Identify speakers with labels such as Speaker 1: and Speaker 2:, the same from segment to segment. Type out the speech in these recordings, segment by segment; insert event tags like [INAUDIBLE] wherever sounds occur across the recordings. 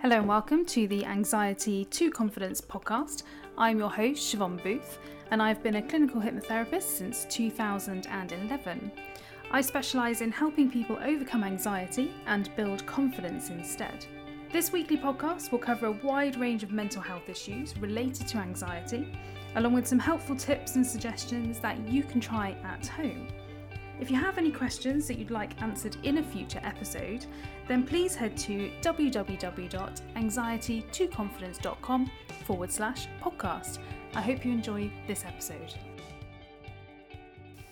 Speaker 1: Hello and welcome to the Anxiety to Confidence podcast. I'm your host, Siobhan Booth, and I've been a clinical hypnotherapist since 2011. I specialise in helping people overcome anxiety and build confidence instead. This weekly podcast will cover a wide range of mental health issues related to anxiety, along with some helpful tips and suggestions that you can try at home. If you have any questions that you'd like answered in a future episode, then please head to www.anxietytoconfidence.com forward slash podcast. I hope you enjoy this episode.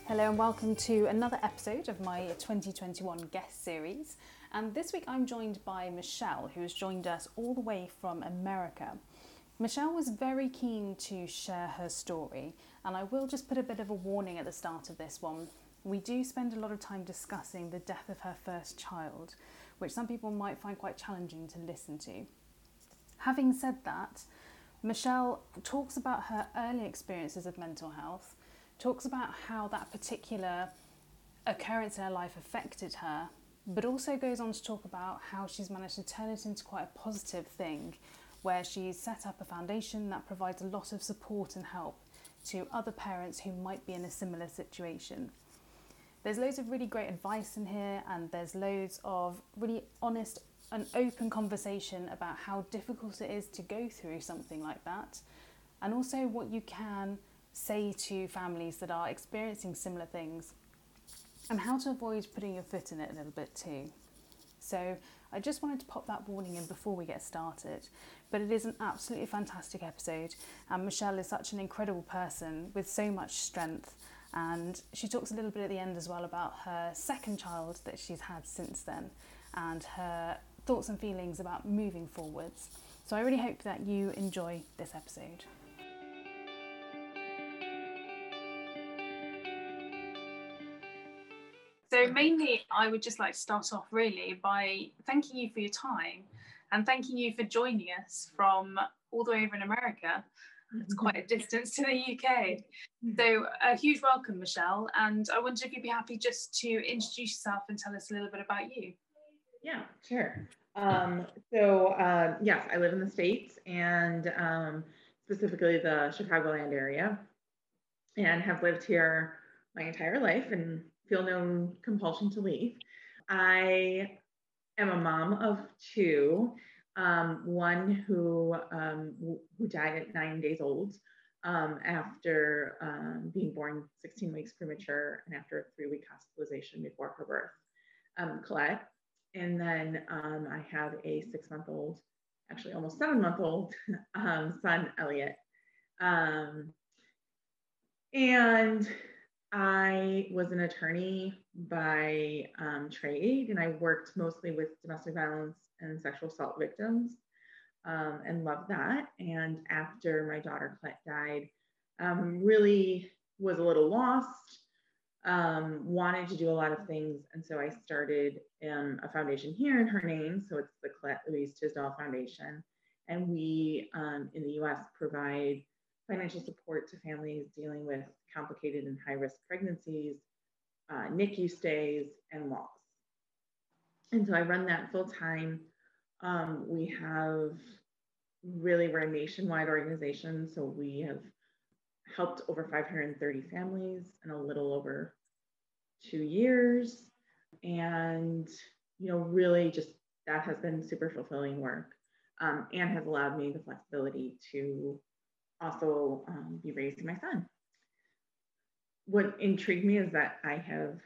Speaker 1: Hello and welcome to another episode of my 2021 guest series. And this week I'm joined by Michelle, who has joined us all the way from America. Michelle was very keen to share her story, and I will just put a bit of a warning at the start of this one we do spend a lot of time discussing the death of her first child, which some people might find quite challenging to listen to. Having said that, Michelle talks about her early experiences of mental health, talks about how that particular occurrence in her life affected her, but also goes on to talk about how she's managed to turn it into quite a positive thing, where she's set up a foundation that provides a lot of support and help to other parents who might be in a similar situation. There's loads of really great advice in here, and there's loads of really honest and open conversation about how difficult it is to go through something like that, and also what you can say to families that are experiencing similar things, and how to avoid putting your foot in it a little bit too. So, I just wanted to pop that warning in before we get started. But it is an absolutely fantastic episode, and Michelle is such an incredible person with so much strength and she talks a little bit at the end as well about her second child that she's had since then and her thoughts and feelings about moving forwards. So I really hope that you enjoy this episode. So, mainly, I would just like to start off really by thanking you for your time and thanking you for joining us from all the way over in America it's quite a distance to the UK. So, a huge welcome, Michelle. And I wonder if you'd be happy just to introduce yourself and tell us a little bit about you.
Speaker 2: Yeah, sure. Um, so, uh, yes, I live in the States and um, specifically the Chicagoland area, and have lived here my entire life and feel no compulsion to leave. I am a mom of two um, one who um, who died at nine days old um, after um, being born 16 weeks premature and after a three-week hospitalization before her birth, um, Colette. And then um, I have a six-month-old, actually almost seven-month-old [LAUGHS] son, Elliot. and I was an attorney by trade, and I worked mostly with domestic violence and sexual assault victims, um, and loved that. And after my daughter Colette died, um, really was a little lost. Um, wanted to do a lot of things, and so I started um, a foundation here in her name. So it's the Colette Louise Tisdall Foundation, and we um, in the U.S. provide financial support to families dealing with complicated and high risk pregnancies, uh, NICU stays, and loss. And so I run that full time. Um, we have really, we're a nationwide organization. So we have helped over 530 families in a little over two years. And, you know, really just that has been super fulfilling work um, and has allowed me the flexibility to also um, be raising my son. What intrigued me is that I have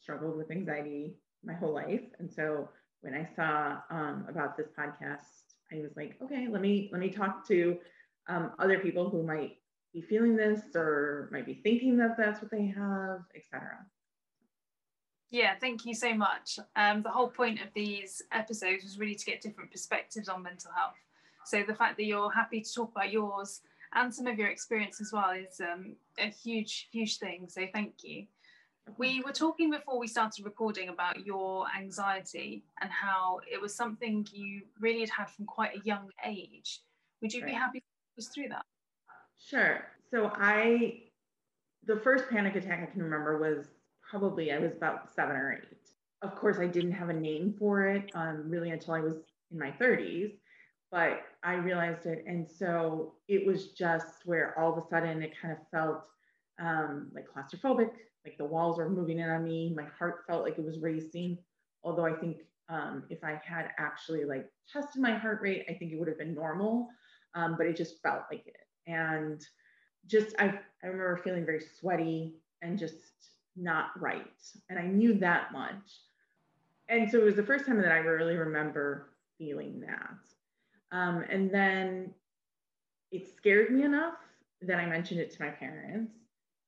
Speaker 2: struggled with anxiety my whole life, and so when I saw um, about this podcast, I was like, okay, let me let me talk to um, other people who might be feeling this or might be thinking that that's what they have, etc.
Speaker 1: Yeah, thank you so much. Um, the whole point of these episodes was really to get different perspectives on mental health. So the fact that you're happy to talk about yours and some of your experience as well is um, a huge, huge thing. So thank you. We were talking before we started recording about your anxiety and how it was something you really had had from quite a young age. Would you right. be happy to take us through that?
Speaker 2: Sure. So I, the first panic attack I can remember was probably I was about seven or eight. Of course, I didn't have a name for it um, really until I was in my 30s. but I realized it. And so it was just where all of a sudden it kind of felt um, like claustrophobic, like the walls were moving in on me. My heart felt like it was racing. Although I think um, if I had actually like tested my heart rate, I think it would have been normal. Um, but it just felt like it. And just, I, I remember feeling very sweaty and just not right. And I knew that much. And so it was the first time that I really remember feeling that. Um, and then it scared me enough that I mentioned it to my parents,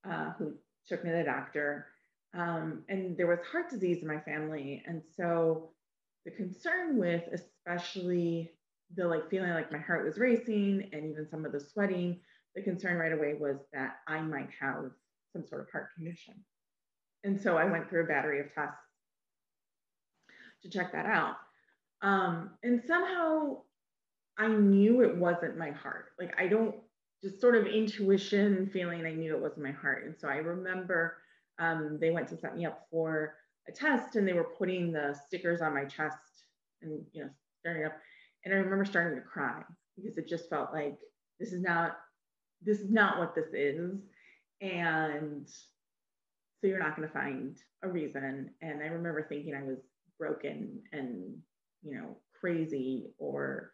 Speaker 2: uh, who took me to the doctor. Um, and there was heart disease in my family. And so the concern with, especially the like feeling like my heart was racing and even some of the sweating, the concern right away was that I might have some sort of heart condition. And so I went through a battery of tests to check that out. Um, and somehow I knew it wasn't my heart. Like I don't just sort of intuition feeling I knew it wasn't my heart. And so I remember um, they went to set me up for a test and they were putting the stickers on my chest and you know starting up. And I remember starting to cry because it just felt like this is not this is not what this is. And so you're not going to find a reason. And I remember thinking I was broken and you know crazy or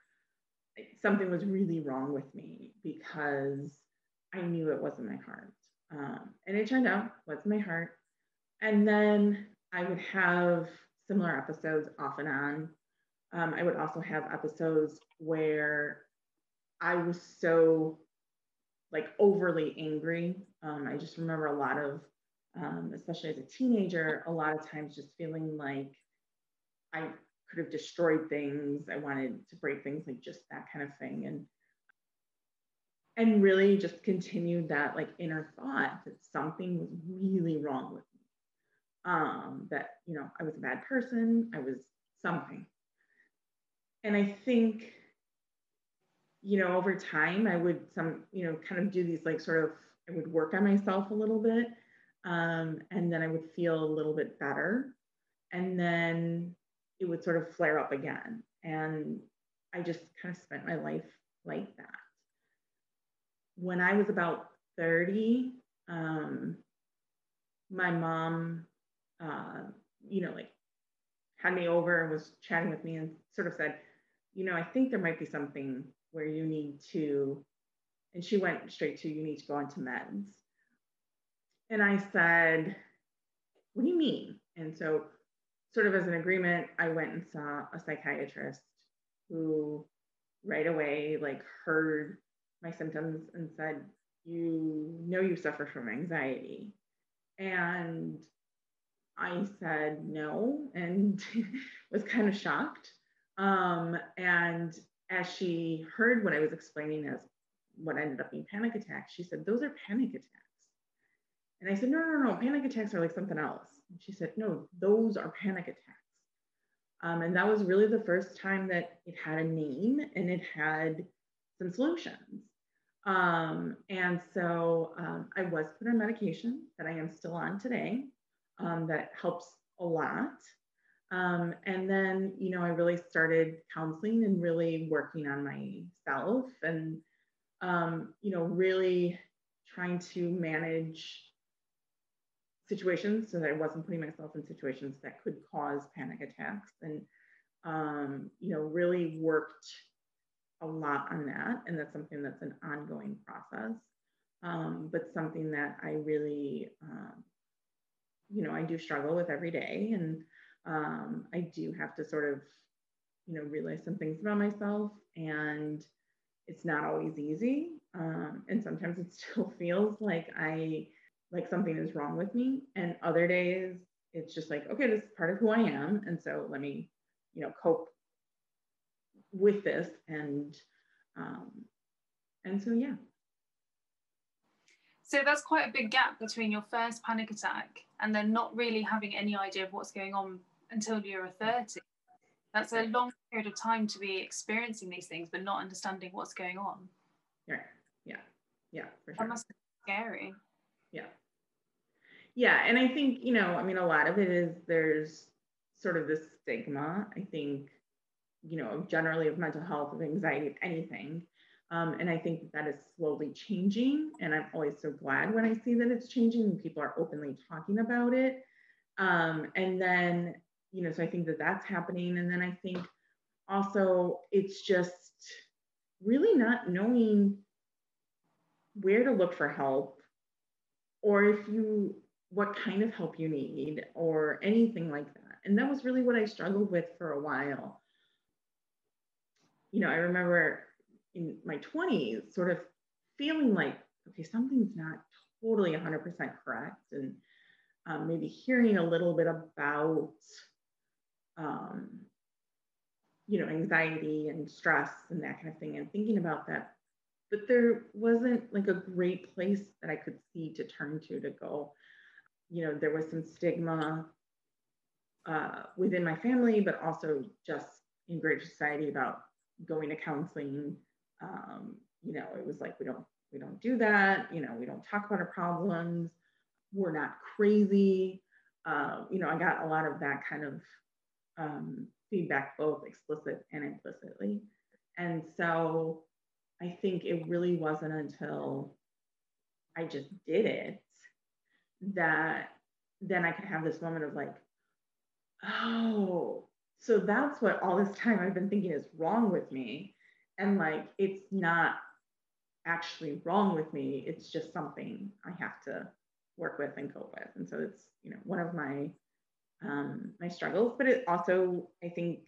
Speaker 2: something was really wrong with me because I knew it wasn't my heart. Um, and it turned out wasn't my heart. And then I would have similar episodes off and on. Um, I would also have episodes where I was so like overly angry. Um, I just remember a lot of, um, especially as a teenager, a lot of times just feeling like I could have destroyed things. I wanted to break things, like just that kind of thing. And and really just continued that like inner thought that something was really wrong with me. Um, that you know, I was a bad person, I was something. And I think, you know, over time I would some, you know, kind of do these like sort of I would work on myself a little bit. Um, and then I would feel a little bit better. And then it would sort of flare up again. And I just kind of spent my life like that. When I was about 30, um, my mom, uh, you know, like had me over and was chatting with me and sort of said, you know, I think there might be something where you need to, and she went straight to, you need to go into meds. And I said, what do you mean? And so sort of as an agreement, I went and saw a psychiatrist who right away like heard my symptoms and said, You know you suffer from anxiety. And I said no and [LAUGHS] was kind of shocked. Um, and as she heard what I was explaining as what ended up being panic attacks, she said, Those are panic attacks. And I said, No, no, no, panic attacks are like something else. And she said, No, those are panic attacks. Um, and that was really the first time that it had a name and it had some solutions. Um, and so um, I was put on medication that I am still on today um, that helps a lot. Um, and then, you know, I really started counseling and really working on myself and, um, you know, really trying to manage situations so that I wasn't putting myself in situations that could cause panic attacks. And um, you know really worked a lot on that. And that's something that's an ongoing process. Um, but something that I really um, you know I do struggle with every day. And um, I do have to sort of you know realize some things about myself. And it's not always easy. Um, and sometimes it [LAUGHS] still feels like I like something is wrong with me. And other days, it's just like, okay, this is part of who I am. And so let me, you know, cope with this. And, um, and so, yeah.
Speaker 1: So that's quite a big gap between your first panic attack and then not really having any idea of what's going on until you're 30. That's a long period of time to be experiencing these things, but not understanding what's going on.
Speaker 2: Yeah, yeah, yeah,
Speaker 1: for sure. That must be scary.
Speaker 2: Yeah. Yeah. And I think, you know, I mean, a lot of it is there's sort of this stigma, I think, you know, generally of mental health, of anxiety, of anything. Um, and I think that, that is slowly changing. And I'm always so glad when I see that it's changing and people are openly talking about it. Um, and then, you know, so I think that that's happening. And then I think also it's just really not knowing where to look for help or if you, what kind of help you need or anything like that. And that was really what I struggled with for a while. You know, I remember in my 20s sort of feeling like, okay, something's not totally 100% correct. And um, maybe hearing a little bit about, um, you know, anxiety and stress and that kind of thing, and thinking about that. But there wasn't like a great place that I could see to turn to to go. You know, there was some stigma uh, within my family, but also just in greater society about going to counseling um, you know, it was like we don't we don't do that. You know, we don't talk about our problems. We're not crazy. Uh, you know, I got a lot of that kind of um, feedback, both explicit and implicitly. And so I think it really wasn't until I just did it that then I could have this moment of like, oh, so that's what all this time I've been thinking is wrong with me. And like it's not actually wrong with me. It's just something i have to work with and cope with. And so it's you know one of my um my struggles but it also i think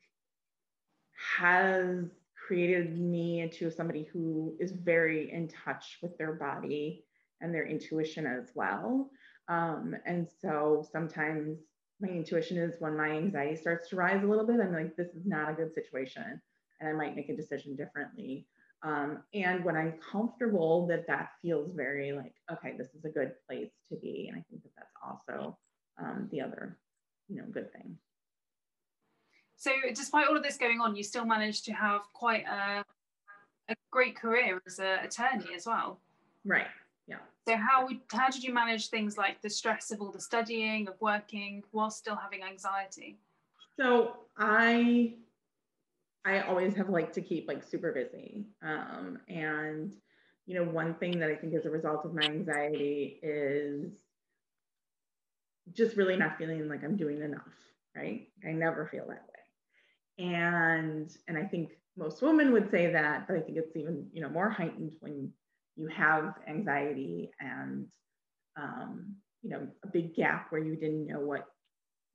Speaker 2: has created me into somebody who is very in touch with their body and their intuition as well um, and so sometimes my intuition is when my anxiety starts to rise a little bit i'm like this is not a good situation and I might make a decision differently. Um, and when I'm comfortable, that that feels very like, okay, this is a good place to be. And I think that that's also um, the other, you know, good thing.
Speaker 1: So, despite all of this going on, you still managed to have quite a, a great career as an attorney as well.
Speaker 2: Right. Yeah.
Speaker 1: So, how would, how did you manage things like the stress of all the studying, of working, while still having anxiety?
Speaker 2: So, I I always have liked to keep like super busy. Um, and, you know, one thing that I think is a result of my anxiety is just really not feeling like I'm doing enough, right? I never feel that way. And and I think most women would say that, but I think it's even, you know, more heightened when you have anxiety and um, you know, a big gap where you didn't know what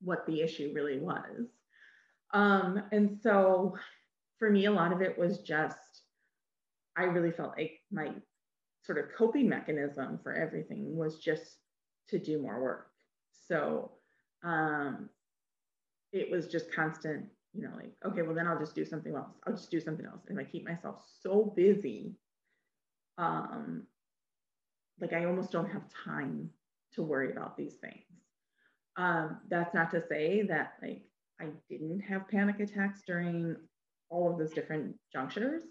Speaker 2: what the issue really was. Um, and so for me, a lot of it was just, I really felt like my sort of coping mechanism for everything was just to do more work. So um, it was just constant, you know, like, okay, well, then I'll just do something else. I'll just do something else. And I keep myself so busy, um, like I almost don't have time to worry about these things. Um, that's not to say that like I didn't have panic attacks during all of those different junctures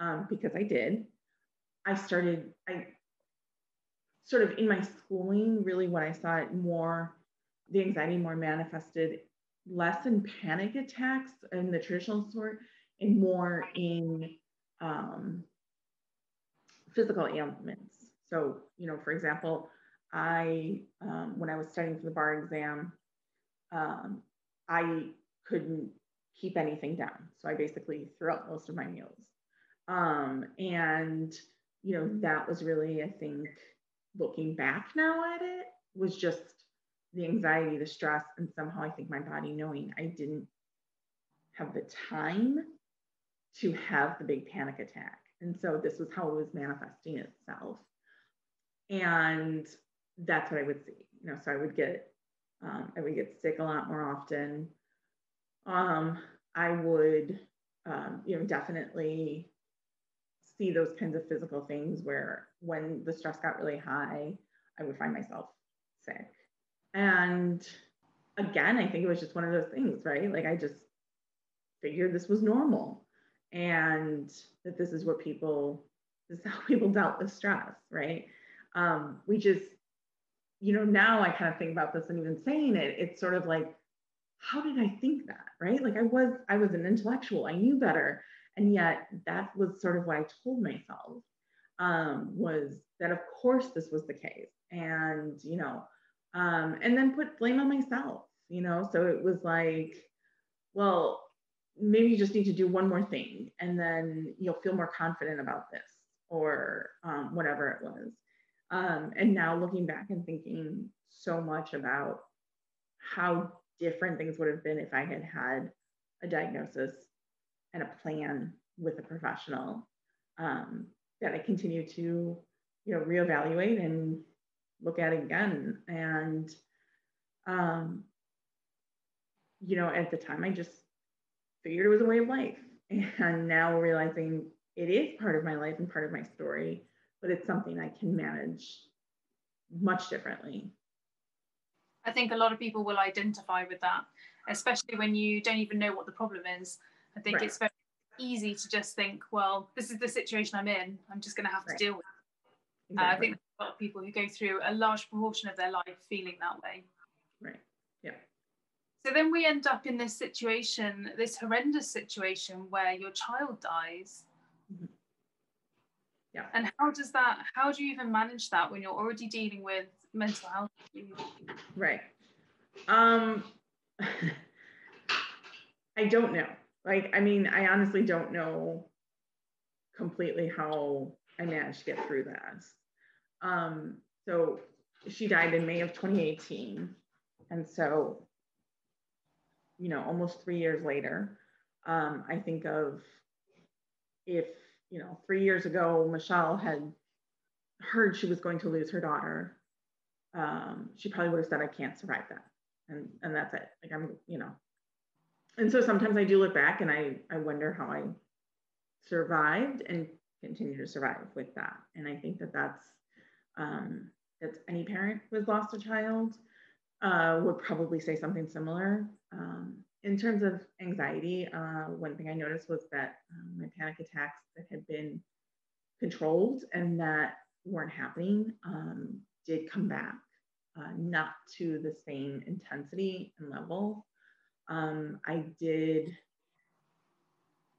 Speaker 2: um, because I did. I started, I sort of in my schooling, really when I saw it more, the anxiety more manifested less in panic attacks in the traditional sort and more in um, physical ailments. So, you know, for example, I, um, when I was studying for the bar exam, um, I couldn't keep anything down. So I basically threw out most of my meals. Um, and, you know, that was really, I think, looking back now at it, was just the anxiety, the stress, and somehow I think my body knowing I didn't have the time to have the big panic attack. And so this was how it was manifesting itself. And that's what I would see. You know, so I would get um, I would get sick a lot more often um, I would, um, you know, definitely see those kinds of physical things where when the stress got really high, I would find myself sick. And again, I think it was just one of those things, right? Like I just figured this was normal and that this is what people, this is how [LAUGHS] people dealt with stress, right? Um, we just, you know, now I kind of think about this and even saying it, it's sort of like how did I think that? Right. Like I was, I was an intellectual, I knew better. And yet that was sort of what I told myself um, was that of course this was the case. And, you know, um, and then put blame on myself, you know. So it was like, well, maybe you just need to do one more thing and then you'll feel more confident about this or um, whatever it was. Um, and now looking back and thinking so much about how different things would have been if I had had a diagnosis and a plan with a professional um, that I continue to, you know, reevaluate and look at again. And, um, you know, at the time, I just figured it was a way of life. [LAUGHS] And now realizing it is part of my life and part of my story, but it's something I can manage much differently.
Speaker 1: I think a lot of people will identify with that, especially when you don't even know what the problem is. I think right. it's very easy to just think, well, this is the situation I'm in. I'm just going to have to right. deal with it. Exactly. Uh, I think a lot of people who go through a large proportion of their life feeling that way.
Speaker 2: Right. Yeah.
Speaker 1: So then we end up in this situation, this horrendous situation where your child dies. Mm-hmm.
Speaker 2: Yeah.
Speaker 1: And how does that, how do you even manage that when you're already dealing with mental health
Speaker 2: Right. Um, [LAUGHS] I don't know. Like, I mean, I honestly don't know completely how I managed to get through that. Um, so she died in May of 2018. And so, you know, almost three years later, um, I think of if, you know, three years ago, Michelle had heard she was going to lose her daughter um, she probably would have said, I can't survive that. And, and that's it. Like I'm, you know. And so sometimes I do look back and I, I wonder how I survived and continue to survive with that. And I think that that's, um, that's any parent who has lost a child uh, would probably say something similar. Um, in terms of anxiety, uh, one thing I noticed was that um, my panic attacks that had been controlled and that weren't happening um, did come back uh, not to the same intensity and level. Um, I did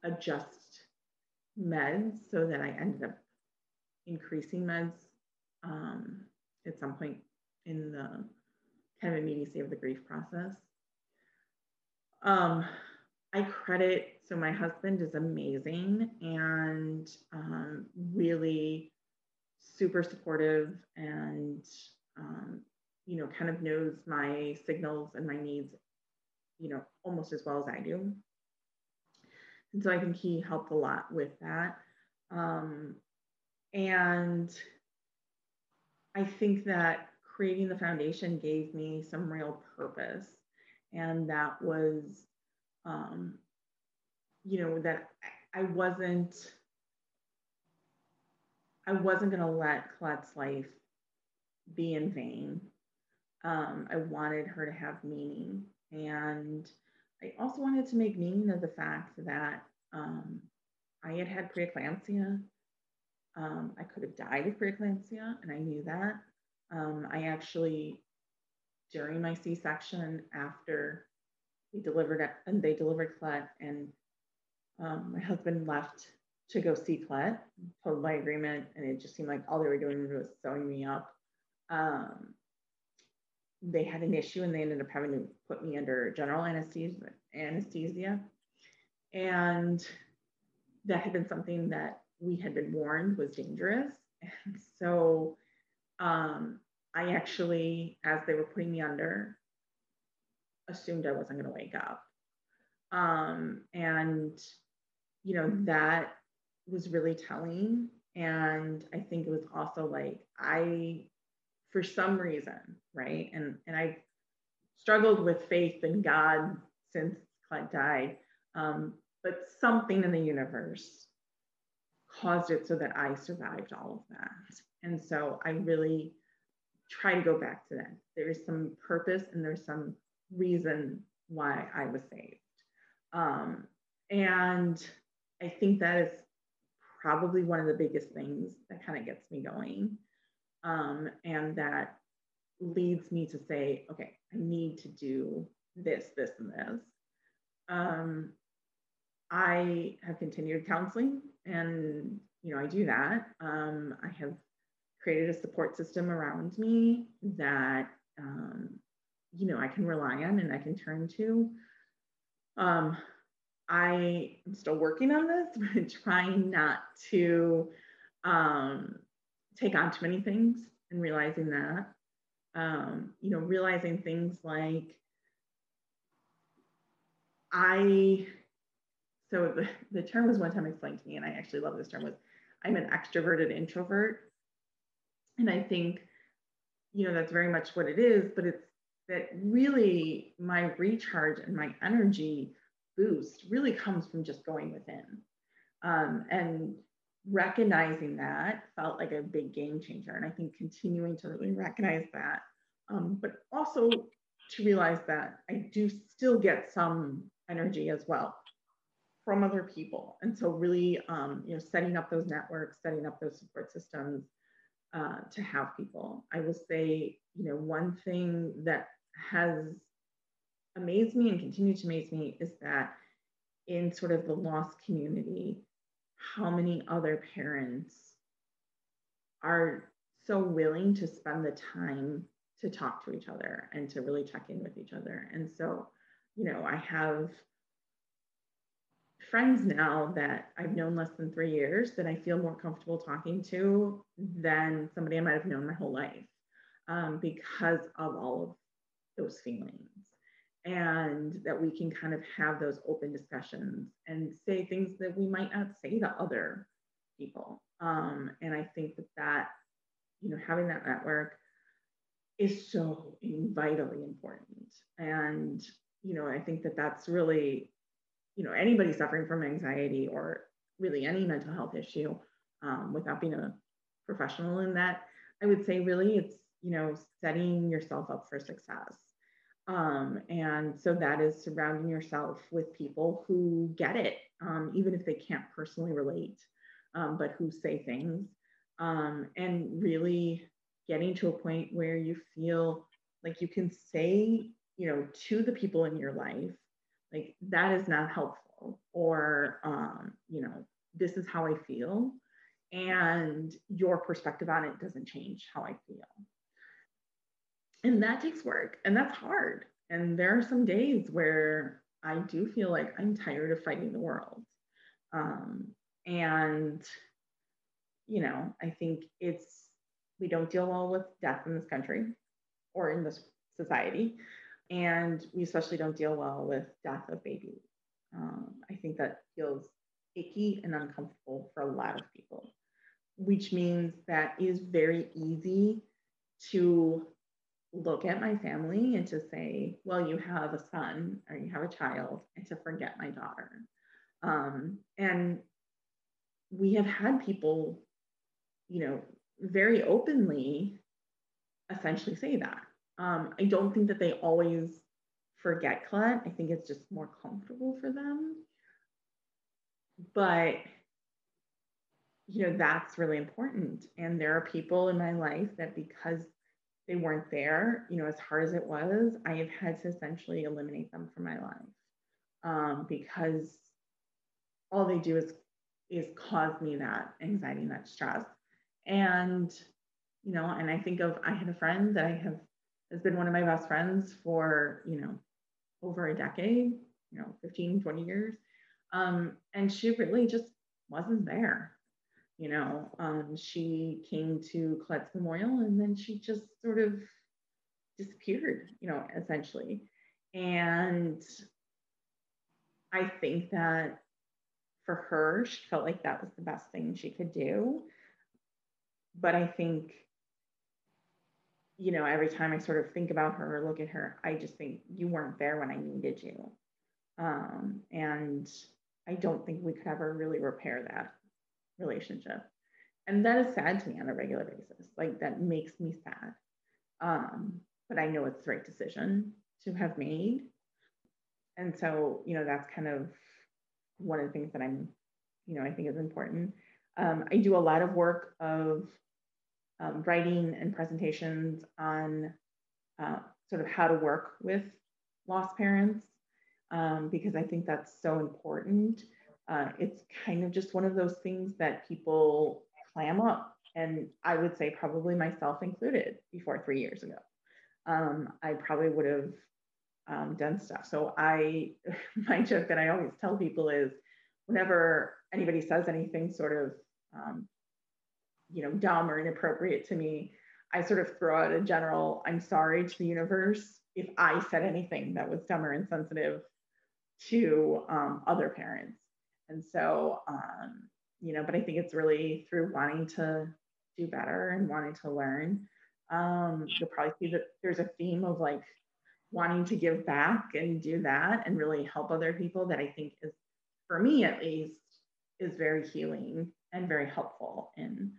Speaker 2: adjust meds so that I ended up increasing meds um, at some point in the kind of immediacy of the grief process. Um, I credit, so my husband is amazing and um, really super supportive and um, you know, kind of knows my signals and my needs, you know, almost as well as I do. And so I think he helped a lot with that. Um, and I think that creating the foundation gave me some real purpose. And that was, um, you know, that I wasn't, I wasn't going to let Colette's life be in vain um, I wanted her to have meaning. And I also wanted to make meaning of the fact that um, I had had preeclampsia. Um, I could have died of preeclampsia, and I knew that. Um, I actually, during my C section, after they delivered and they delivered Colette, and um, my husband left to go see Colette, told my agreement, and it just seemed like all they were doing was sewing me up. Um, they had an issue and they ended up having to put me under general anesthesia anesthesia and that had been something that we had been warned was dangerous. And so um, i actually as they were putting me under assumed i wasn't going to wake up. Um, and you know that was really telling. And i think it was also like i for some reason, right? And and I've struggled with faith in God since Colette died, um, but something in the universe caused it so that I survived all of that. And so I really try to go back to that. There is some purpose and there's some reason why I was saved. Um, and I think that is probably one of the biggest things that kind of gets me going um, and that leads me to say, okay, I need to do this, this, and this. Um, I have continued counseling and, you know, I do that. Um, I have created a support system around me that, um, you know, I can rely on and I can turn to. Um, I am still working on this, [LAUGHS] but trying not to um, take on too many things and realizing that. Um, you know, realizing things like I, so the, the term was one time explained to me, and I actually love this term was I'm an extroverted introvert. And I think, you know, that's very much what it is, but it's that really my recharge and my energy boost really comes from just going within. Um, and recognizing that felt like a big game changer. And I think continuing to really recognize that, um, but also to realize that I do still get some energy as well from other people. And so really, um, you know, setting up those networks, setting up those support systems uh, to have people. I will say, you know, one thing that has amazed me and continued to amaze me is that in sort of the lost community, how many other parents are so willing to spend the time to talk to each other and to really check in with each other. And so, you know, I have friends now that I've known less than three years that I feel more comfortable talking to than somebody I might have known my whole life um, because of all of those feelings. And that we can kind of have those open discussions and say things that we might not say to other people. Um, and I think that that, you know, having that network is so vitally important. And, you know, I think that that's really you know anybody suffering from anxiety or really any mental health issue um, without being a professional in that i would say really it's you know setting yourself up for success. Um, and so that is surrounding yourself with people who get it um, even if they can't personally relate um, but who say things um, and really getting to a point where you feel like you can say you know to the people in your life like that is not helpful or um, you know this is how i feel and your perspective on it doesn't change how i feel. And that takes work and that's hard. And there are some days where i do feel like i'm tired of fighting the world. Um, and you know i think it's we don't deal well with death in this country or in this society and we especially don't deal well with death of babies. Um, I think that feels icky and uncomfortable for a lot of people, which means that it is very easy to look at my family and to say, well, you have a son or you have a child, and to forget my daughter. Um, and we have had people, you know, very openly essentially say that. Um, I don't think that they always forget Colette. I think it's just more comfortable for them. But, you know, that's really important. And there are people in my life that because they weren't there, you know, as hard as it was, I have had to essentially eliminate them from my life um, because all they do is is cause me that anxiety and that stress. And, you know, and I think of I had a friend that I have has been one of my best friends for, you know, over a decade, you know, 15, 20 years. Um, and she really just wasn't there. You know, um, she came to Colette's memorial and then she just sort of disappeared, you know, essentially. And I think that for her, she felt like that was the best thing she could do. But I think you know, every time I sort of think about her or look at her, I just think you weren't there when I needed you. Um, and I don't think we could ever really repair that relationship. And that is sad to me on a regular basis. Like that makes me sad. Um, but I know it's the right decision to have made. And so, you know, that's kind of one of the things that I'm, you know, I think is important. Um, I do a lot of work of um, writing and presentations on uh, sort of how to work with lost parents um, because I think that's so important. Uh, it's kind of just one of those things that people clam up. And I would say, probably myself included, before three years ago. Um, I probably would have um, done stuff. So I, [LAUGHS] my joke that I always tell people is whenever anybody says anything sort of, um, you know, dumb or inappropriate to me, I sort of throw out a general, I'm sorry to the universe if I said anything that was dumb or insensitive to um, other parents. And so, um, you know, but I think it's really through wanting to do better and wanting to learn. Um, you'll probably see that there's a theme of like wanting to give back and do that and really help other people that I think is, for me at least, is very healing and very helpful in.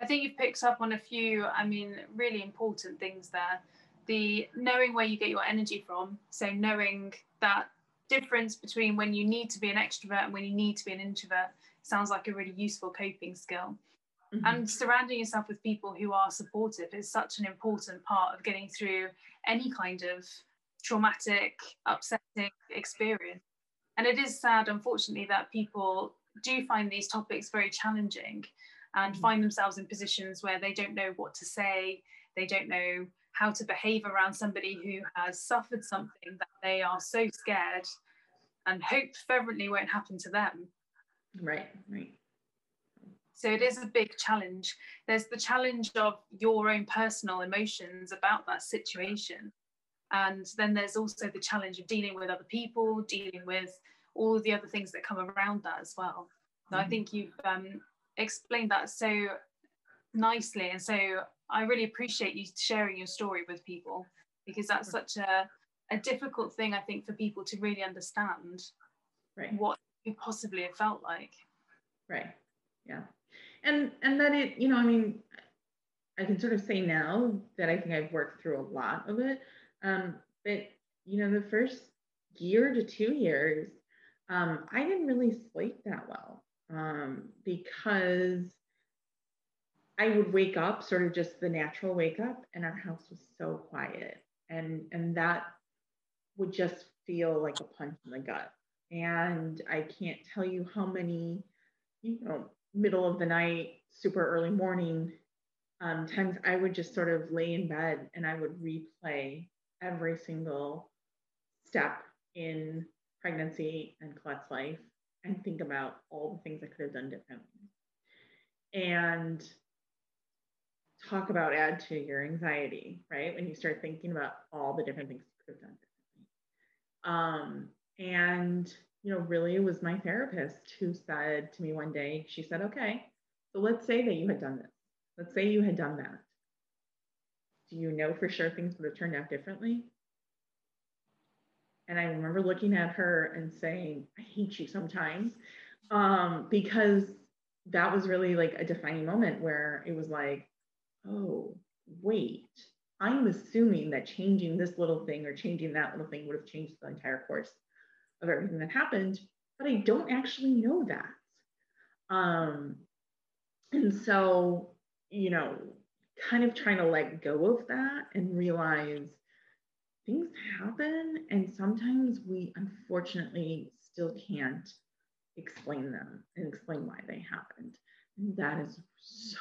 Speaker 1: I think you've picked up on a few, I mean, really important things there. The knowing where you get your energy from. So knowing that difference between when you need to be an extrovert and when you need to be an introvert sounds like a really useful coping skill. Mm-hmm. And surrounding yourself with people who are supportive is such an important part of getting through any kind of traumatic, upsetting experience. And it is sad, unfortunately, that people do find these topics very challenging and mm-hmm. find themselves in positions where they don't know what to say, they don't know how to behave around somebody who has suffered something that they are so scared and hope fervently won't happen to them.
Speaker 2: Right, right.
Speaker 1: So it is a big challenge. There's the challenge of your own personal emotions about that situation. And then there's also the challenge of dealing with other people, dealing with all the other things that come around that as well. So mm-hmm. I think you've um, explained that so nicely. And so I really appreciate you sharing your story with people because that's such a, a difficult thing, I think, for people to really understand right. what you possibly have felt like.
Speaker 2: Right. Yeah. And and that it, you know, I mean, I can sort of say now that I think I've worked through a lot of it. Um, but you know, the first year to two years, um, I didn't really sleep that well um, because I would wake up, sort of just the natural wake up, and our house was so quiet, and and that would just feel like a punch in the gut. And I can't tell you how many, you know, middle of the night, super early morning um, times I would just sort of lay in bed and I would replay every single step in pregnancy and Colette's life and think about all the things I could have done differently. And talk about add to your anxiety, right? When you start thinking about all the different things you could have done differently. Um, and, you know, really it was my therapist who said to me one day, she said, okay, so let's say that you had done this. Let's say you had done that. Do you know for sure things would have turned out differently? And I remember looking at her and saying, I hate you sometimes. Um, because that was really like a defining moment where it was like, oh, wait, I'm assuming that changing this little thing or changing that little thing would have changed the entire course of everything that happened, but I don't actually know that. Um, and so, you know, kind of trying to let go of that and realize things happen, and sometimes we unfortunately still can't explain them and explain why they happened. And that is so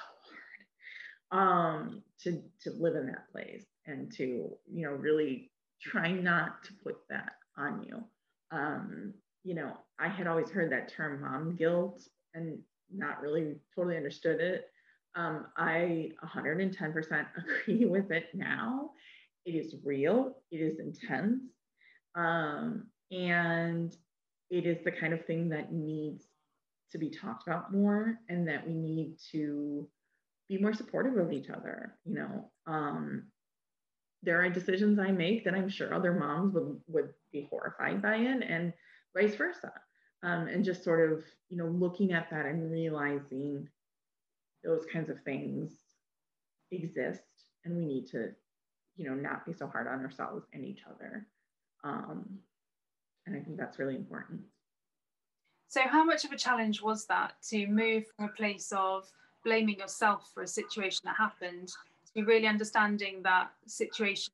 Speaker 2: um, to to live in that place and to you know really try not to put that on you. Um, you know, I had always heard that term mom guilt and not really totally understood it. Um, I 110% [LAUGHS] agree with it now. It is real, it is intense, um, and it is the kind of thing that needs to be talked about more and that we need to be more supportive of each other you know? Um, there are decisions i make that i'm sure other moms would would be horrified by it and vice versa. Um, and just sort of you know looking at that and realizing those kinds of things exist and we need to you know not be so hard on ourselves and each other. Um, and i think that's really important.
Speaker 1: So how much of a challenge was that to move from a place of blaming yourself for a situation that happened to really understanding that situations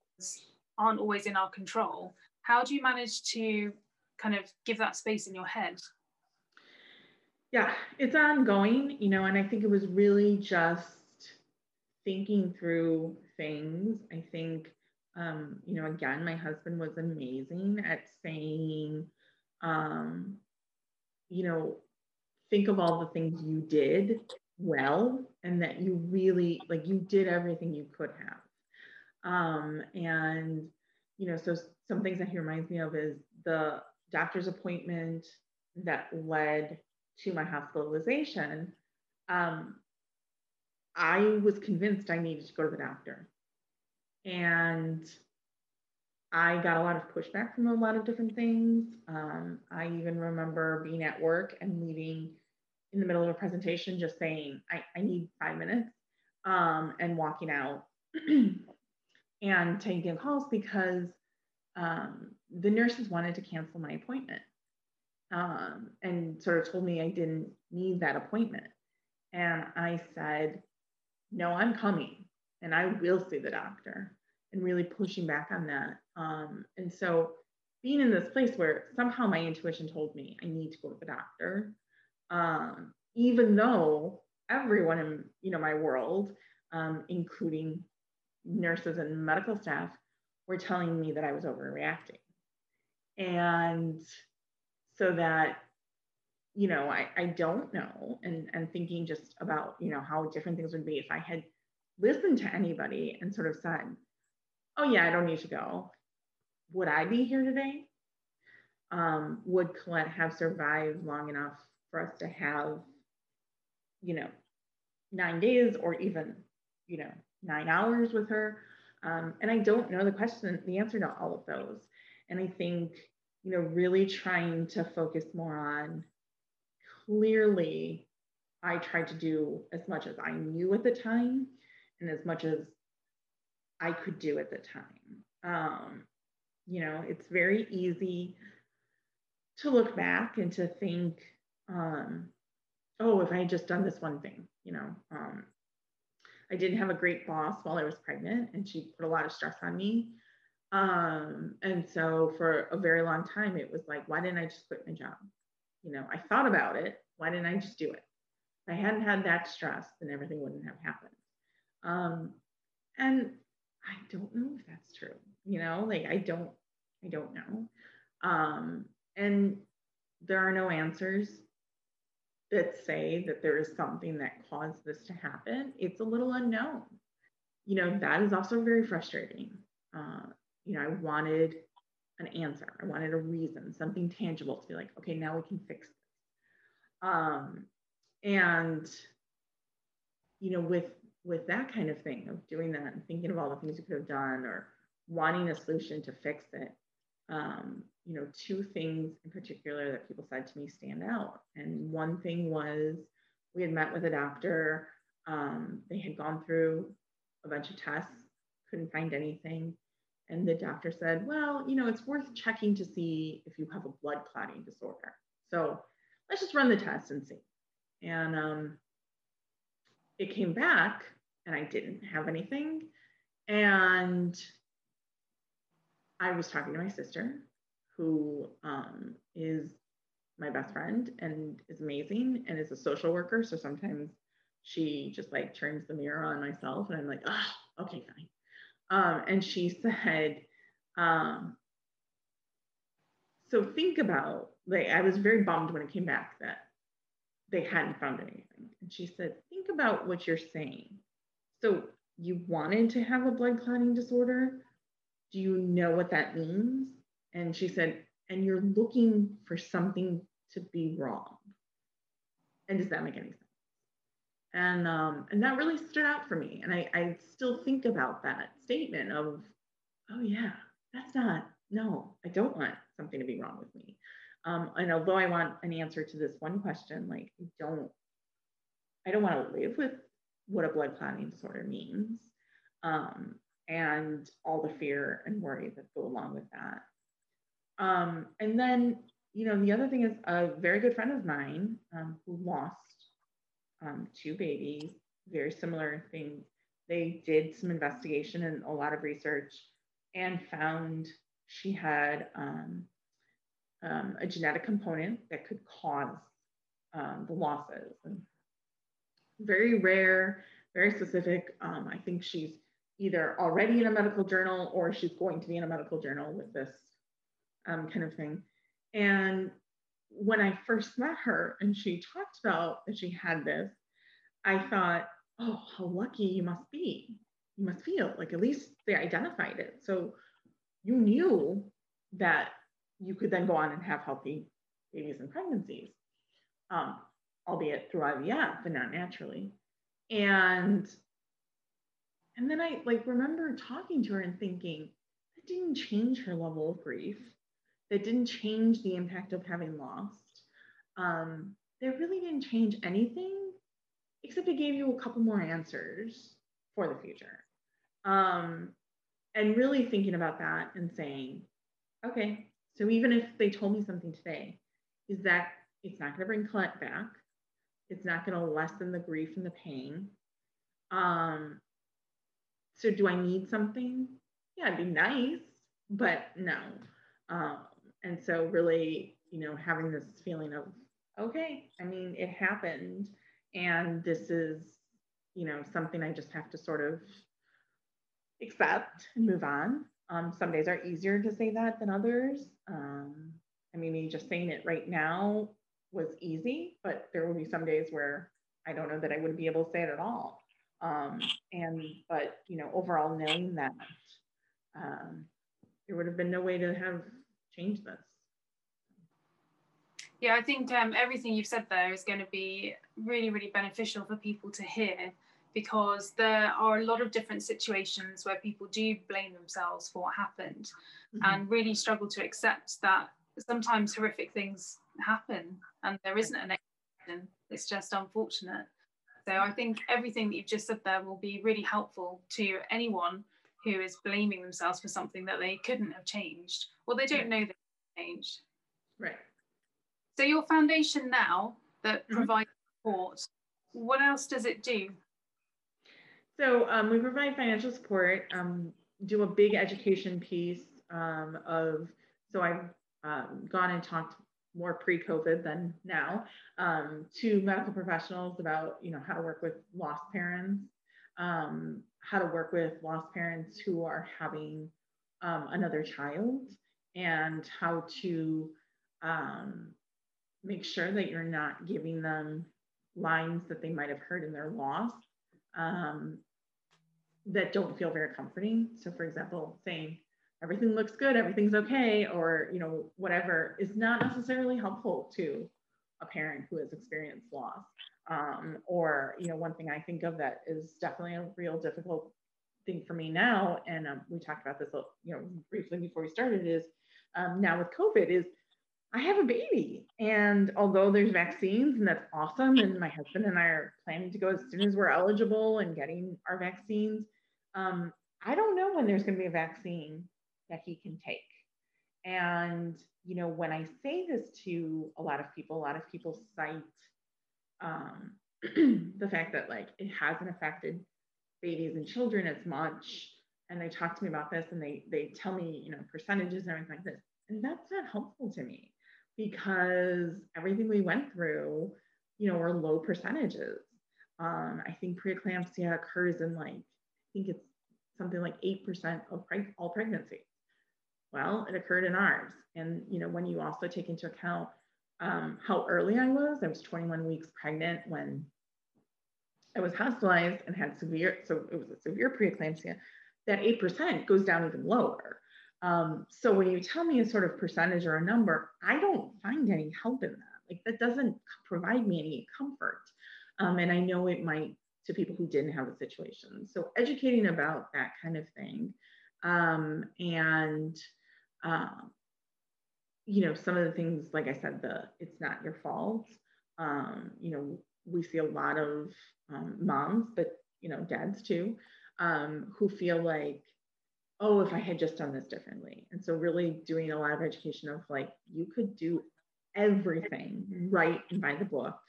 Speaker 1: aren't always in our control? How do you manage to kind of give that space in your head?
Speaker 2: Yeah, it's ongoing, you know, and I think it was really just thinking through things. I think, um, you know, again, my husband was amazing at saying, um, you know, think of all the things you did well and that you really like you did everything you could have um and you know so some things that he reminds me of is the doctor's appointment that led to my hospitalization um i was convinced i needed to go to the doctor and I got a lot of pushback from a lot of different things. Um, I even remember being at work and leaving in the middle of a presentation just saying, I, I need five minutes um, and walking out [CLEARS THROAT] and taking calls because um, the nurses wanted to cancel my appointment um, and sort of told me I didn't need that appointment. And I said, No, I'm coming and I will see the doctor and really pushing back on that. Um, and so being in this place where somehow my intuition told me I need to go to the doctor um, even though everyone in you know my world, um, including nurses and medical staff, were telling me that I was overreacting, and so that you know I, I don't know and and thinking just about you know how different things would be if I had listened to anybody and sort of said, oh yeah, I don't need to go. Would I be here today? Um, would Colette have survived long enough for us to have, you know, nine days or even, you know, nine hours with her. Um, and I don't know the question, the answer to all of those. And I think, you know, really trying to focus more on clearly, I tried to do as much as I knew at the time and as much as I could do at the time. Um, you know, it's very easy to look back and to think, um, oh, if I had just done this one thing, you know, um, I didn't have a great boss while I was pregnant, and she put a lot of stress on me. Um, and so for a very long time, it was like, why didn't I just quit my job? You know, I thought about it. Why didn't I just do it? If I hadn't had that stress, then everything wouldn't have happened. Um, and I don't know if that's true. You know, like I don't, I don't know. Um, and there are no answers that say that there is something that caused this to happen, it's a little unknown. You know, that is also very frustrating. Uh, you know, I wanted an answer, I wanted a reason, something tangible to be like, okay, now we can fix this. Um, and you know, with with that kind of thing of doing that and thinking of all the things you could have done or wanting a solution to fix it, um, you know, two things in particular that people said to me stand out. And one thing was we had met with a doctor. Um, they had gone through a bunch of tests, couldn't find anything. And the doctor said, well, you know, it's worth checking to see if you have a blood clotting disorder. So let's just run the test and see. And um, it came back, and I didn't have anything. And I was talking to my sister, who um, is my best friend and is amazing and is a social worker. So sometimes she just like turns the mirror on myself and I'm like, oh, okay, fine. Um, and she said, um, so think about, like, I was very bummed when it came back that they hadn't found anything. And she said, think about what you're saying. So you wanted to have a blood clotting disorder, do you know what that means? And she said, And you're looking for something to be wrong. And does that make any sense? And um, and that really stood out for me. And I, I still think about that statement of, oh yeah, that's not, no, I don't want something to be wrong with me. Um, and although I want an answer to this one question, like I don't, I don't want to live with what a blood clotting disorder means. Um, and all the fear and worry that go along with that. Um, and then, you know, the other thing is a very good friend of mine um, who lost um, two babies, very similar things. They did some investigation and a lot of research and found she had um, um, a genetic component that could cause um, the losses. And very rare, very specific. Um, I think she's either already in a medical journal or she's going to be in a medical journal with this um, kind of thing. And when I first met her and she talked about that she had this, I thought, oh, how lucky you must be. You must feel like at least they identified it. So you knew that you could then go on and have healthy babies and pregnancies, um, albeit through IVF, but not naturally. And and then I like remember talking to her and thinking that didn't change her level of grief. That didn't change the impact of having lost. Um, that really didn't change anything except it gave you a couple more answers for the future. Um, and really thinking about that and saying, okay, so even if they told me something today, is that it's not going to bring Colette back. It's not going to lessen the grief and the pain. Um, so do I need something? Yeah, it'd be nice, but no. Um, and so really, you know, having this feeling of, okay, I mean, it happened and this is, you know, something I just have to sort of accept and move on. Um, some days are easier to say that than others. Um, I mean, me just saying it right now was easy, but there will be some days where I don't know that I would be able to say it at all. Um, and but you know, overall, knowing that um, there would have been no way to have changed this.
Speaker 3: Yeah, I think um, everything you've said there is going to be really, really beneficial for people to hear because there are a lot of different situations where people do blame themselves for what happened mm-hmm. and really struggle to accept that sometimes horrific things happen and there isn't an explanation. It's just unfortunate. So I think everything that you've just said there will be really helpful to anyone who is blaming themselves for something that they couldn't have changed or they don't know they changed.
Speaker 2: Right.
Speaker 3: So your foundation now that mm-hmm. provides support, what else does it do?
Speaker 2: So um, we provide financial support, um, do a big education piece um, of, so I've um, gone and talked more pre-COVID than now um, to medical professionals about, you know, how to work with lost parents, um, how to work with lost parents who are having another child and how to make sure that you're not giving them lines that they might have heard in their loss um, that don't feel very comforting. So, for example, saying everything looks good, everything's okay, or you know whatever is not necessarily helpful to a parent who has experienced loss. Um, or you know, one thing I think of that is definitely a real difficult thing for me now, and um, we talked about this you know briefly before we started, is um, now with COVID is I have a baby. And although there's vaccines and that's awesome, and my husband and I are planning to go as soon as we're eligible and getting our vaccines, um, I don't know when there's going to be a vaccine that he can take. And, you know, when I say this to a lot of people, a lot of people cite um, [CLEARS THROAT] the fact that like it hasn't affected babies and children as much. And they talk to me about this and they they tell me, you know, percentages and everything like this. And that's not helpful to me because everything we went through, you know, were low percentages. Um, I think preeclampsia occurs in like, I think it's something like 8% of preg- all pregnancies. Well, it occurred in ours. And, you know, when you also take into account um, how early I was, I was 21 weeks pregnant when I was hospitalized and had severe, so it was a severe preeclampsia, that 8% goes down even lower. Um, so when you tell me a sort of percentage or a number, I don't find any help in that. Like that doesn't provide me any comfort. Um, and I know it might to people who didn't have the situation. So educating about that kind of thing. Um, and um, you know, some of the things, like I said, the it's not your fault. Um, you know, we see a lot of um, moms, but you know, dads too, um, who feel like oh, if I had just done this differently. And so, really doing a lot of education of like, you could do everything right and by the book,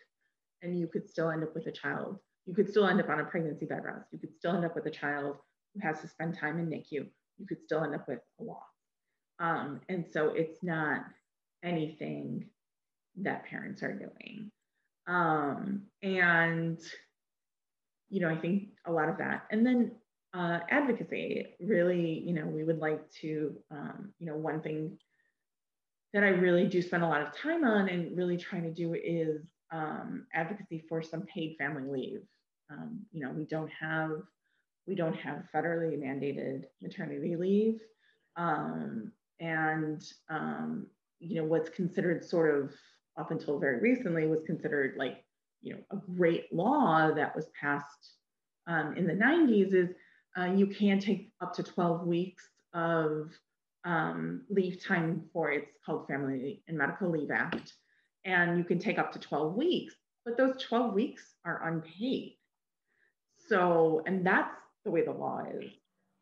Speaker 2: and you could still end up with a child. You could still end up on a pregnancy bed rest. You could still end up with a child who has to spend time in NICU. You could still end up with a loss. Um, and so it's not anything that parents are doing. Um, and, you know, I think a lot of that. And then uh, advocacy, really, you know, we would like to, um, you know, one thing that I really do spend a lot of time on and really trying to do is um, advocacy for some paid family leave. Um, you know, we don't have we don't have federally mandated maternity leave, um, and um, you know what's considered sort of up until very recently was considered like you know a great law that was passed um, in the 90s is uh, you can take up to 12 weeks of um, leave time for it's called Family and Medical Leave Act, and you can take up to 12 weeks, but those 12 weeks are unpaid. So, and that's the way the law is.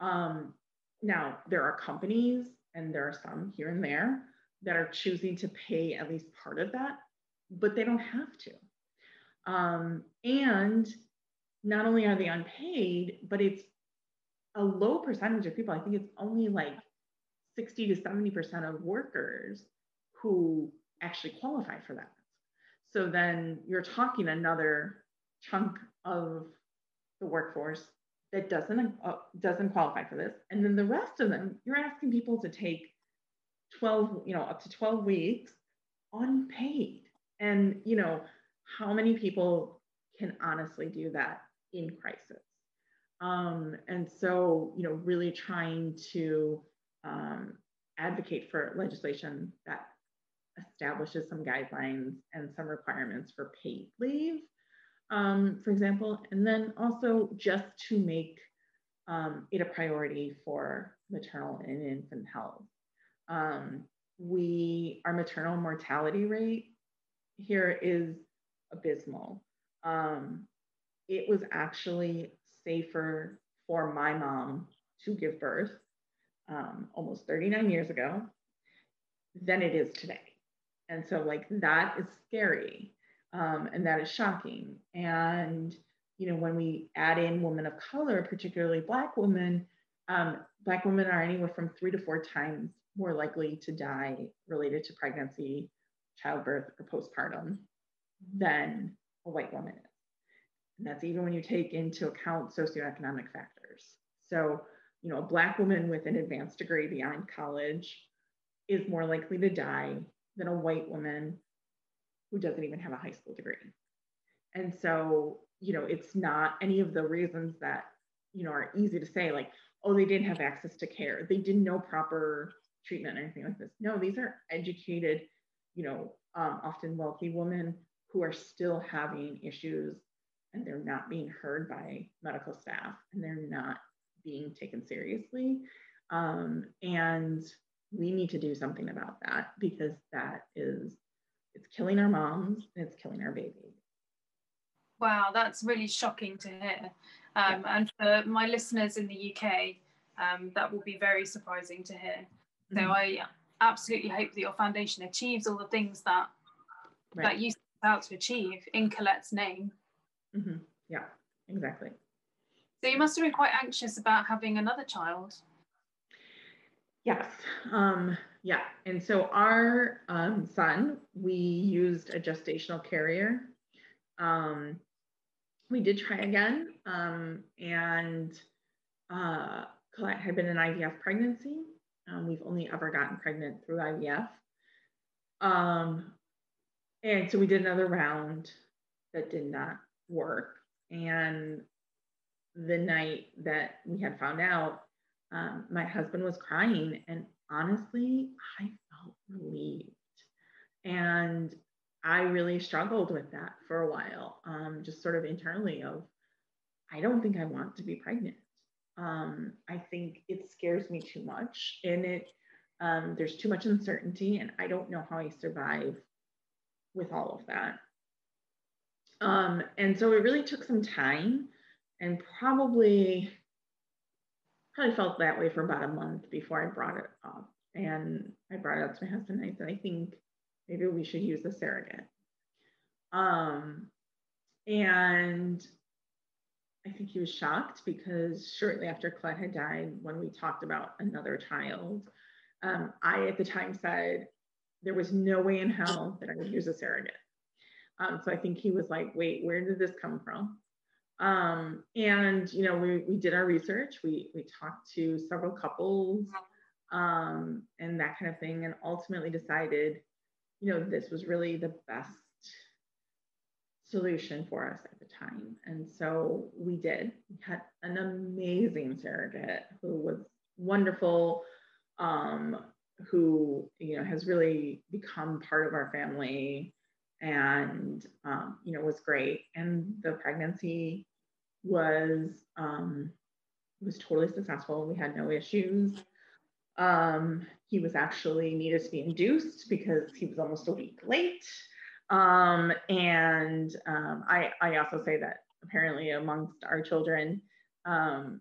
Speaker 2: Um, now, there are companies, and there are some here and there that are choosing to pay at least part of that, but they don't have to. Um, and not only are they unpaid, but it's a low percentage of people. I think it's only like 60 to 70% of workers who actually qualify for that. So then you're talking another chunk of the workforce that doesn't uh, doesn't qualify for this, and then the rest of them you're asking people to take 12, you know, up to 12 weeks unpaid. And, you know, how many people can honestly do that in crisis? Um, and so, you know, really trying to um, advocate for legislation that establishes some guidelines and some requirements for paid leave, um, for example, and then also just to make um, it a priority for maternal and infant health. Um, we our maternal mortality rate here is abysmal. Um, it was actually safer for my mom to give birth um, almost 39 years ago than it is today. And so, like, that is scary um, and that is shocking. And, you know, when we add in women of color, particularly Black women, um, Black women are anywhere from three to four times more likely to die related to pregnancy, childbirth, or postpartum than a white woman is. And that's even when you take into account socioeconomic factors. So, you know, a Black woman with an advanced degree beyond college is more likely to die than a white woman who doesn't even have a high school degree. And so, you know, it's not any of the reasons that, you know, are easy to say, like, oh, they didn't have access to care. They didn't know proper treatment or anything like this. No, these are educated, you know, um, often wealthy women who are still having issues and they're not being heard by medical staff and they're not being taken seriously. Um, and we need to do something about that because that is it's killing our moms and it's killing our babies.
Speaker 3: Wow, that's really shocking to hear. Um, yeah. And for my listeners in the UK, um, that will be very surprising to hear. So mm-hmm. I absolutely hope that your foundation achieves all the things that right. that you set out to achieve in Colette's name.
Speaker 2: Mm-hmm. Yeah, exactly.
Speaker 3: So you must have been quite anxious about having another child.
Speaker 2: Yes. Um, yeah. And so our um, son, we used a gestational carrier. Um, we did try again, um, and uh, Colette had been an IVF pregnancy. Um, we've only ever gotten pregnant through IVF. Um, and so we did another round that did not work. And the night that we had found out, um, my husband was crying. And honestly, I felt relieved. And I really struggled with that for a while, um, just sort of internally of, I don't think I want to be pregnant. Um, I think it scares me too much and it um, there's too much uncertainty and I don't know how I survive with all of that. Um, and so it really took some time and probably probably felt that way for about a month before I brought it up. And I brought it up to my husband. And I said, I think maybe we should use a surrogate. Um, and I think he was shocked because shortly after Colette had died, when we talked about another child, Um, I, at the time, said there was no way in hell that I would use a surrogate. Um, so I think he was like, wait, where did this come from? Um, and you know, we, we did our research. We we talked to several couples um, and that kind of thing, and ultimately decided, you know, this was really the best solution for us at the time. And so we did. We had an amazing surrogate who was wonderful, um, who you know has really become part of our family and um, you know was great and the pregnancy was um, was totally successful. We had no issues. Um, he was actually needed to be induced because he was almost a week late. Um, and um, I, I also say that apparently amongst our children um,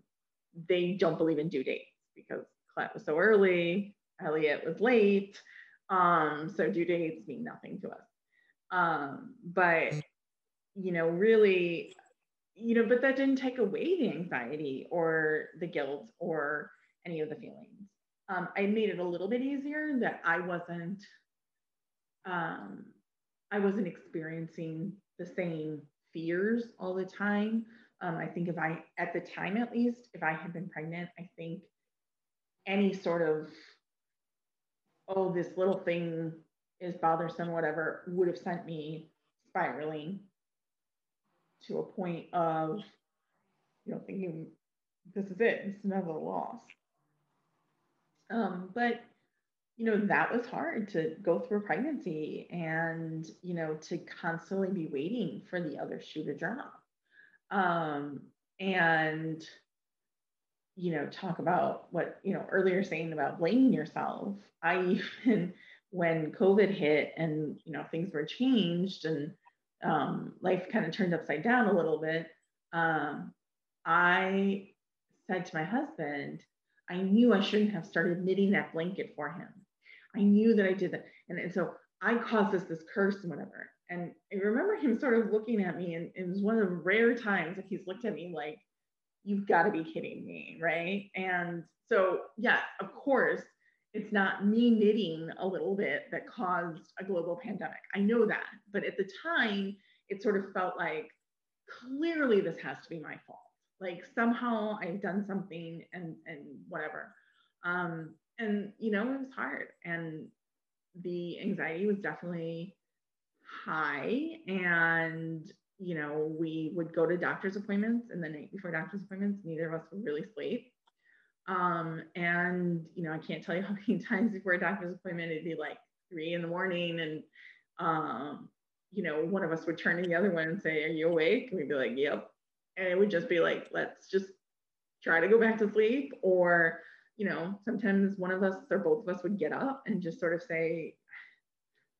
Speaker 2: they don't believe in due dates because Colette was so early Elliot was late. Um, so due dates mean nothing to us. Um, but, you know, really, you know, but that didn't take away the anxiety or the guilt or any of the feelings. Um, I made it a little bit easier that I wasn't, um, I wasn't experiencing the same fears all the time. Um, I think if I, at the time at least, if I had been pregnant, I think any sort of, oh, this little thing is bothersome, whatever, would have sent me spiraling to a point of, you know, thinking this is it, it's another loss. Um, but you know, that was hard to go through a pregnancy and, you know, to constantly be waiting for the other shoe to drop. Um, and, you know, talk about what, you know, earlier saying about blaming yourself. I [LAUGHS] even when COVID hit and you know things were changed and um, life kind of turned upside down a little bit, um, I said to my husband, I knew I shouldn't have started knitting that blanket for him. I knew that I did that, and, and so I caused this this curse and whatever. And I remember him sort of looking at me, and it was one of the rare times that he's looked at me like, "You've got to be kidding me, right?" And so, yeah, of course, it's not me knitting a little bit that caused a global pandemic. I know that. But at the time, it sort of felt like clearly this has to be my fault. Like somehow I've done something and and whatever. Um, and you know, it was hard. And the anxiety was definitely high. And you know, we would go to doctor's appointments and the night before doctor's appointments, neither of us would really sleep um, and you know, I can't tell you [LAUGHS] how many times before a doctor's appointment it'd be like three in the morning, and um, you know, one of us would turn to the other one and say, "Are you awake?" And we'd be like, "Yep," and it would just be like, "Let's just try to go back to sleep," or you know, sometimes one of us or both of us would get up and just sort of say,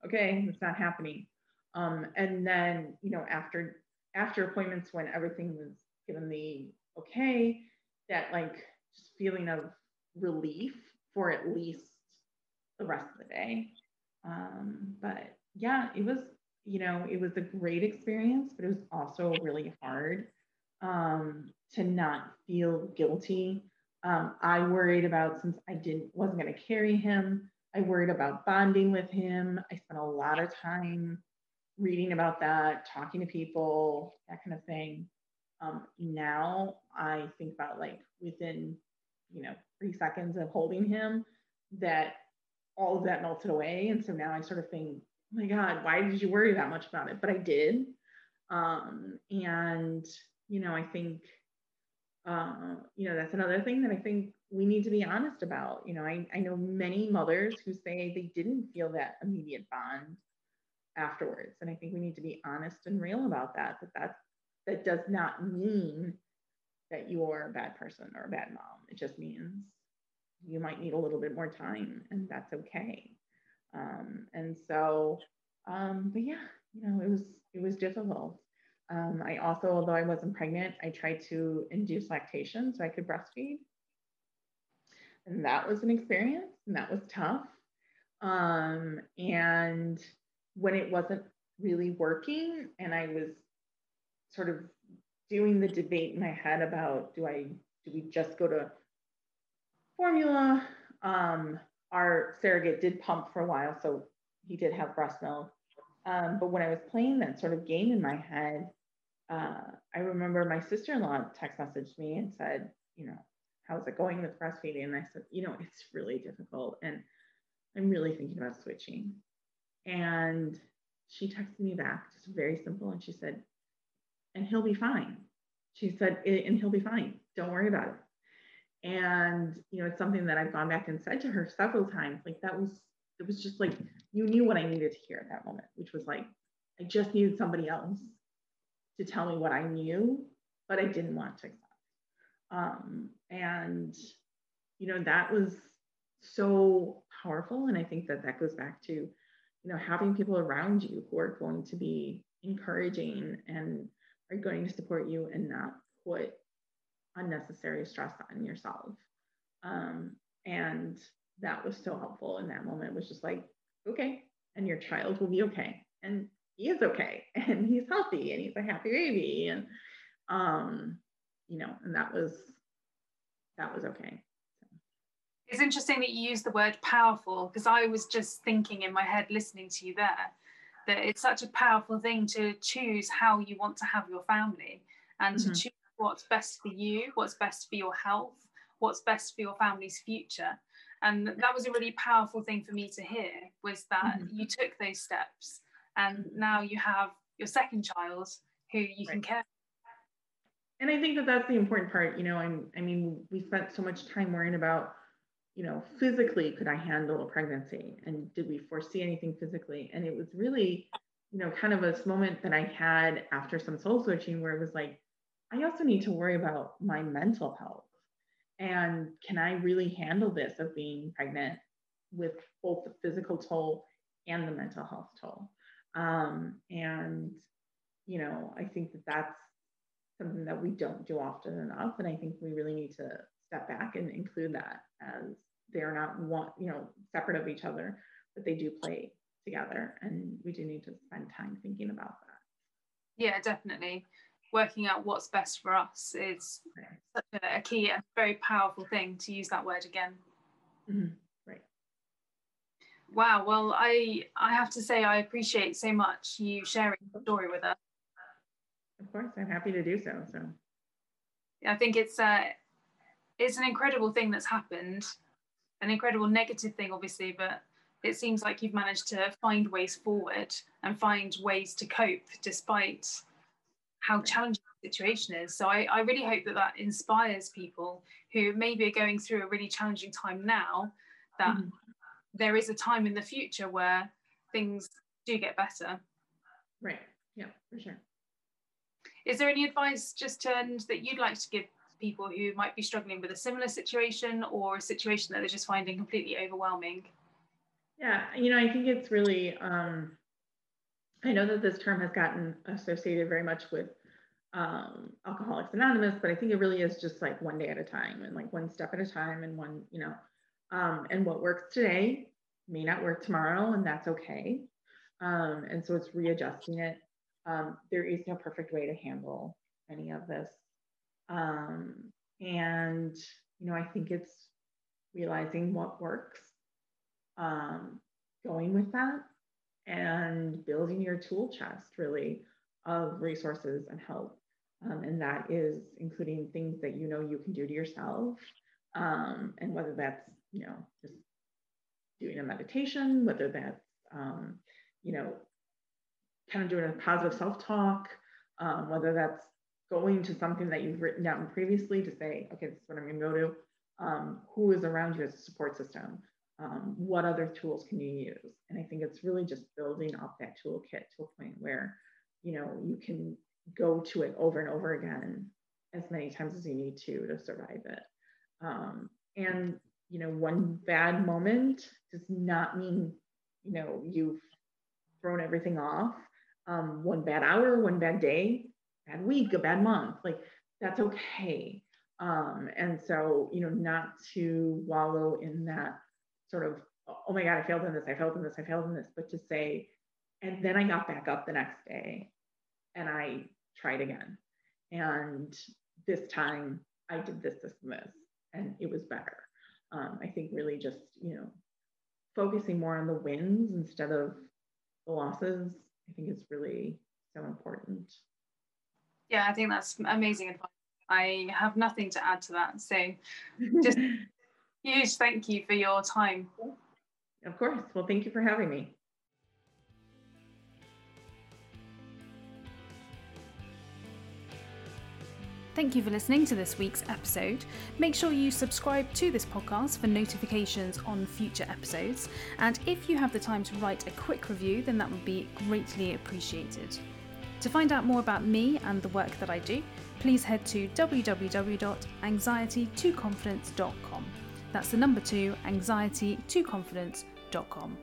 Speaker 2: "Okay, it's not happening." Um, and then you know, after after appointments when everything was given the okay, that like feeling of relief for at least the rest of the day. Um, but yeah, it was, you know, it was a great experience, but it was also really hard um, to not feel guilty. Um, I worried about since I didn't wasn't going to carry him. I worried about bonding with him. I spent a lot of time reading about that, talking to people, that kind of thing. Um, now I think about like within you know, three seconds of holding him that all of that melted away. And so now I sort of think, oh my God, why did you worry that much about it? But I did. Um, and, you know, I think, uh, you know, that's another thing that I think we need to be honest about. You know, I, I know many mothers who say they didn't feel that immediate bond afterwards. And I think we need to be honest and real about that, that that, that does not mean that you're a bad person or a bad mom. It just means you might need a little bit more time, and that's okay. Um, and so, um, but yeah, you know, it was it was difficult. Um, I also, although I wasn't pregnant, I tried to induce lactation so I could breastfeed, and that was an experience, and that was tough. Um, and when it wasn't really working, and I was sort of doing the debate in my head about do I do we just go to formula? Um, our surrogate did pump for a while, so he did have breast milk. Um, but when I was playing that sort of game in my head, uh, I remember my sister-in-law text messaged me and said, you know, how's it going with breastfeeding? And I said, you know, it's really difficult, and I'm really thinking about switching. And she texted me back, just very simple, and she said, and he'll be fine. She said, and he'll be fine. Don't worry about it. And you know, it's something that I've gone back and said to her several times. Like that was, it was just like you knew what I needed to hear at that moment, which was like, I just needed somebody else to tell me what I knew, but I didn't want to accept. Um, and you know, that was so powerful. And I think that that goes back to, you know, having people around you who are going to be encouraging and are going to support you and not put unnecessary stress on yourself. Um, and that was so helpful in that moment. It was just like, okay, and your child will be okay. And he is okay [LAUGHS] and he's healthy and he's a happy baby. And um, you know, and that was that was okay.
Speaker 1: It's interesting that you use the word powerful because I was just thinking in my head listening to you there that it's such a powerful thing to choose how you want to have your family and mm-hmm. to choose what's best for you, what's best for your health, what's best for your family's future. And that was a really powerful thing for me to hear was that mm-hmm. you took those steps and now you have your second child who you right. can care
Speaker 2: and I think that that's the important part. You know, I'm, I mean, we spent so much time worrying about you know, physically, could I handle a pregnancy? And did we foresee anything physically? And it was really, you know, kind of a moment that I had after some soul searching where it was like, I also need to worry about my mental health. And can I really handle this of being pregnant with both the physical toll and the mental health toll? Um, and, you know, I think that that's something that we don't do often enough. And I think we really need to step back and include that as they're not one, you know, separate of each other, but they do play together. And we do need to spend time thinking about that.
Speaker 1: Yeah, definitely. Working out what's best for us is such a, a key and very powerful thing to use that word again.
Speaker 2: Mm-hmm. Right.
Speaker 1: Wow. Well, I I have to say I appreciate so much you sharing the story with us.
Speaker 2: Of course, I'm happy to do so. So.
Speaker 1: I think it's uh, it's an incredible thing that's happened an incredible negative thing, obviously, but it seems like you've managed to find ways forward and find ways to cope despite how challenging the situation is. So I, I really hope that that inspires people who maybe are going through a really challenging time now, that mm-hmm. there is a time in the future where things do get better.
Speaker 2: Right. Yeah, for sure.
Speaker 1: Is there any advice just to end that you'd like to give people who might be struggling with a similar situation or a situation that they're just finding completely overwhelming?
Speaker 2: Yeah, you know, I think it's really, um, I know that this term has gotten associated very much with um, Alcoholics Anonymous, but I think it really is just like one day at a time and like one step at a time and one, you know, um, and what works today may not work tomorrow, and that's okay. Um, and so it's readjusting it. Um, there is no perfect way to handle any of this. Um, and, you know, I think it's realizing what works, um, going with that, and building your tool chest really of resources and help. Um, and that is including things that you know you can do to yourself. Um, and whether that's, you know, just doing a meditation, whether that's, um, you know, kind of doing a positive self talk, um, whether that's going to something that you've written down previously to say, okay, this is what I'm going to go to. Um, who is around you as a support system? Um, what other tools can you use? And I think it's really just building up that toolkit to a point where, you know, you can go to it over and over again as many times as you need to to survive it. Um, and you know, one bad moment does not mean, you know, you've thrown everything off. Um, one bad hour, one bad day bad week, a bad month, like that's okay. Um, and so, you know, not to wallow in that sort of, oh my God, I failed in this, I failed in this, I failed in this, but to say, and then I got back up the next day and I tried again. And this time I did this, this, and this, and it was better. Um, I think really just, you know, focusing more on the wins instead of the losses, I think is really so important.
Speaker 3: Yeah, I think that's amazing advice. I have nothing to add to that. So [LAUGHS] just huge thank you for your time.
Speaker 2: Of course. Well, thank you for having me.
Speaker 1: Thank you for listening to this week's episode. Make sure you subscribe to this podcast for notifications on future episodes. And if you have the time to write a quick review, then that would be greatly appreciated. To find out more about me and the work that I do, please head to www.anxiety2confidence.com. That's the number two, anxiety2confidence.com.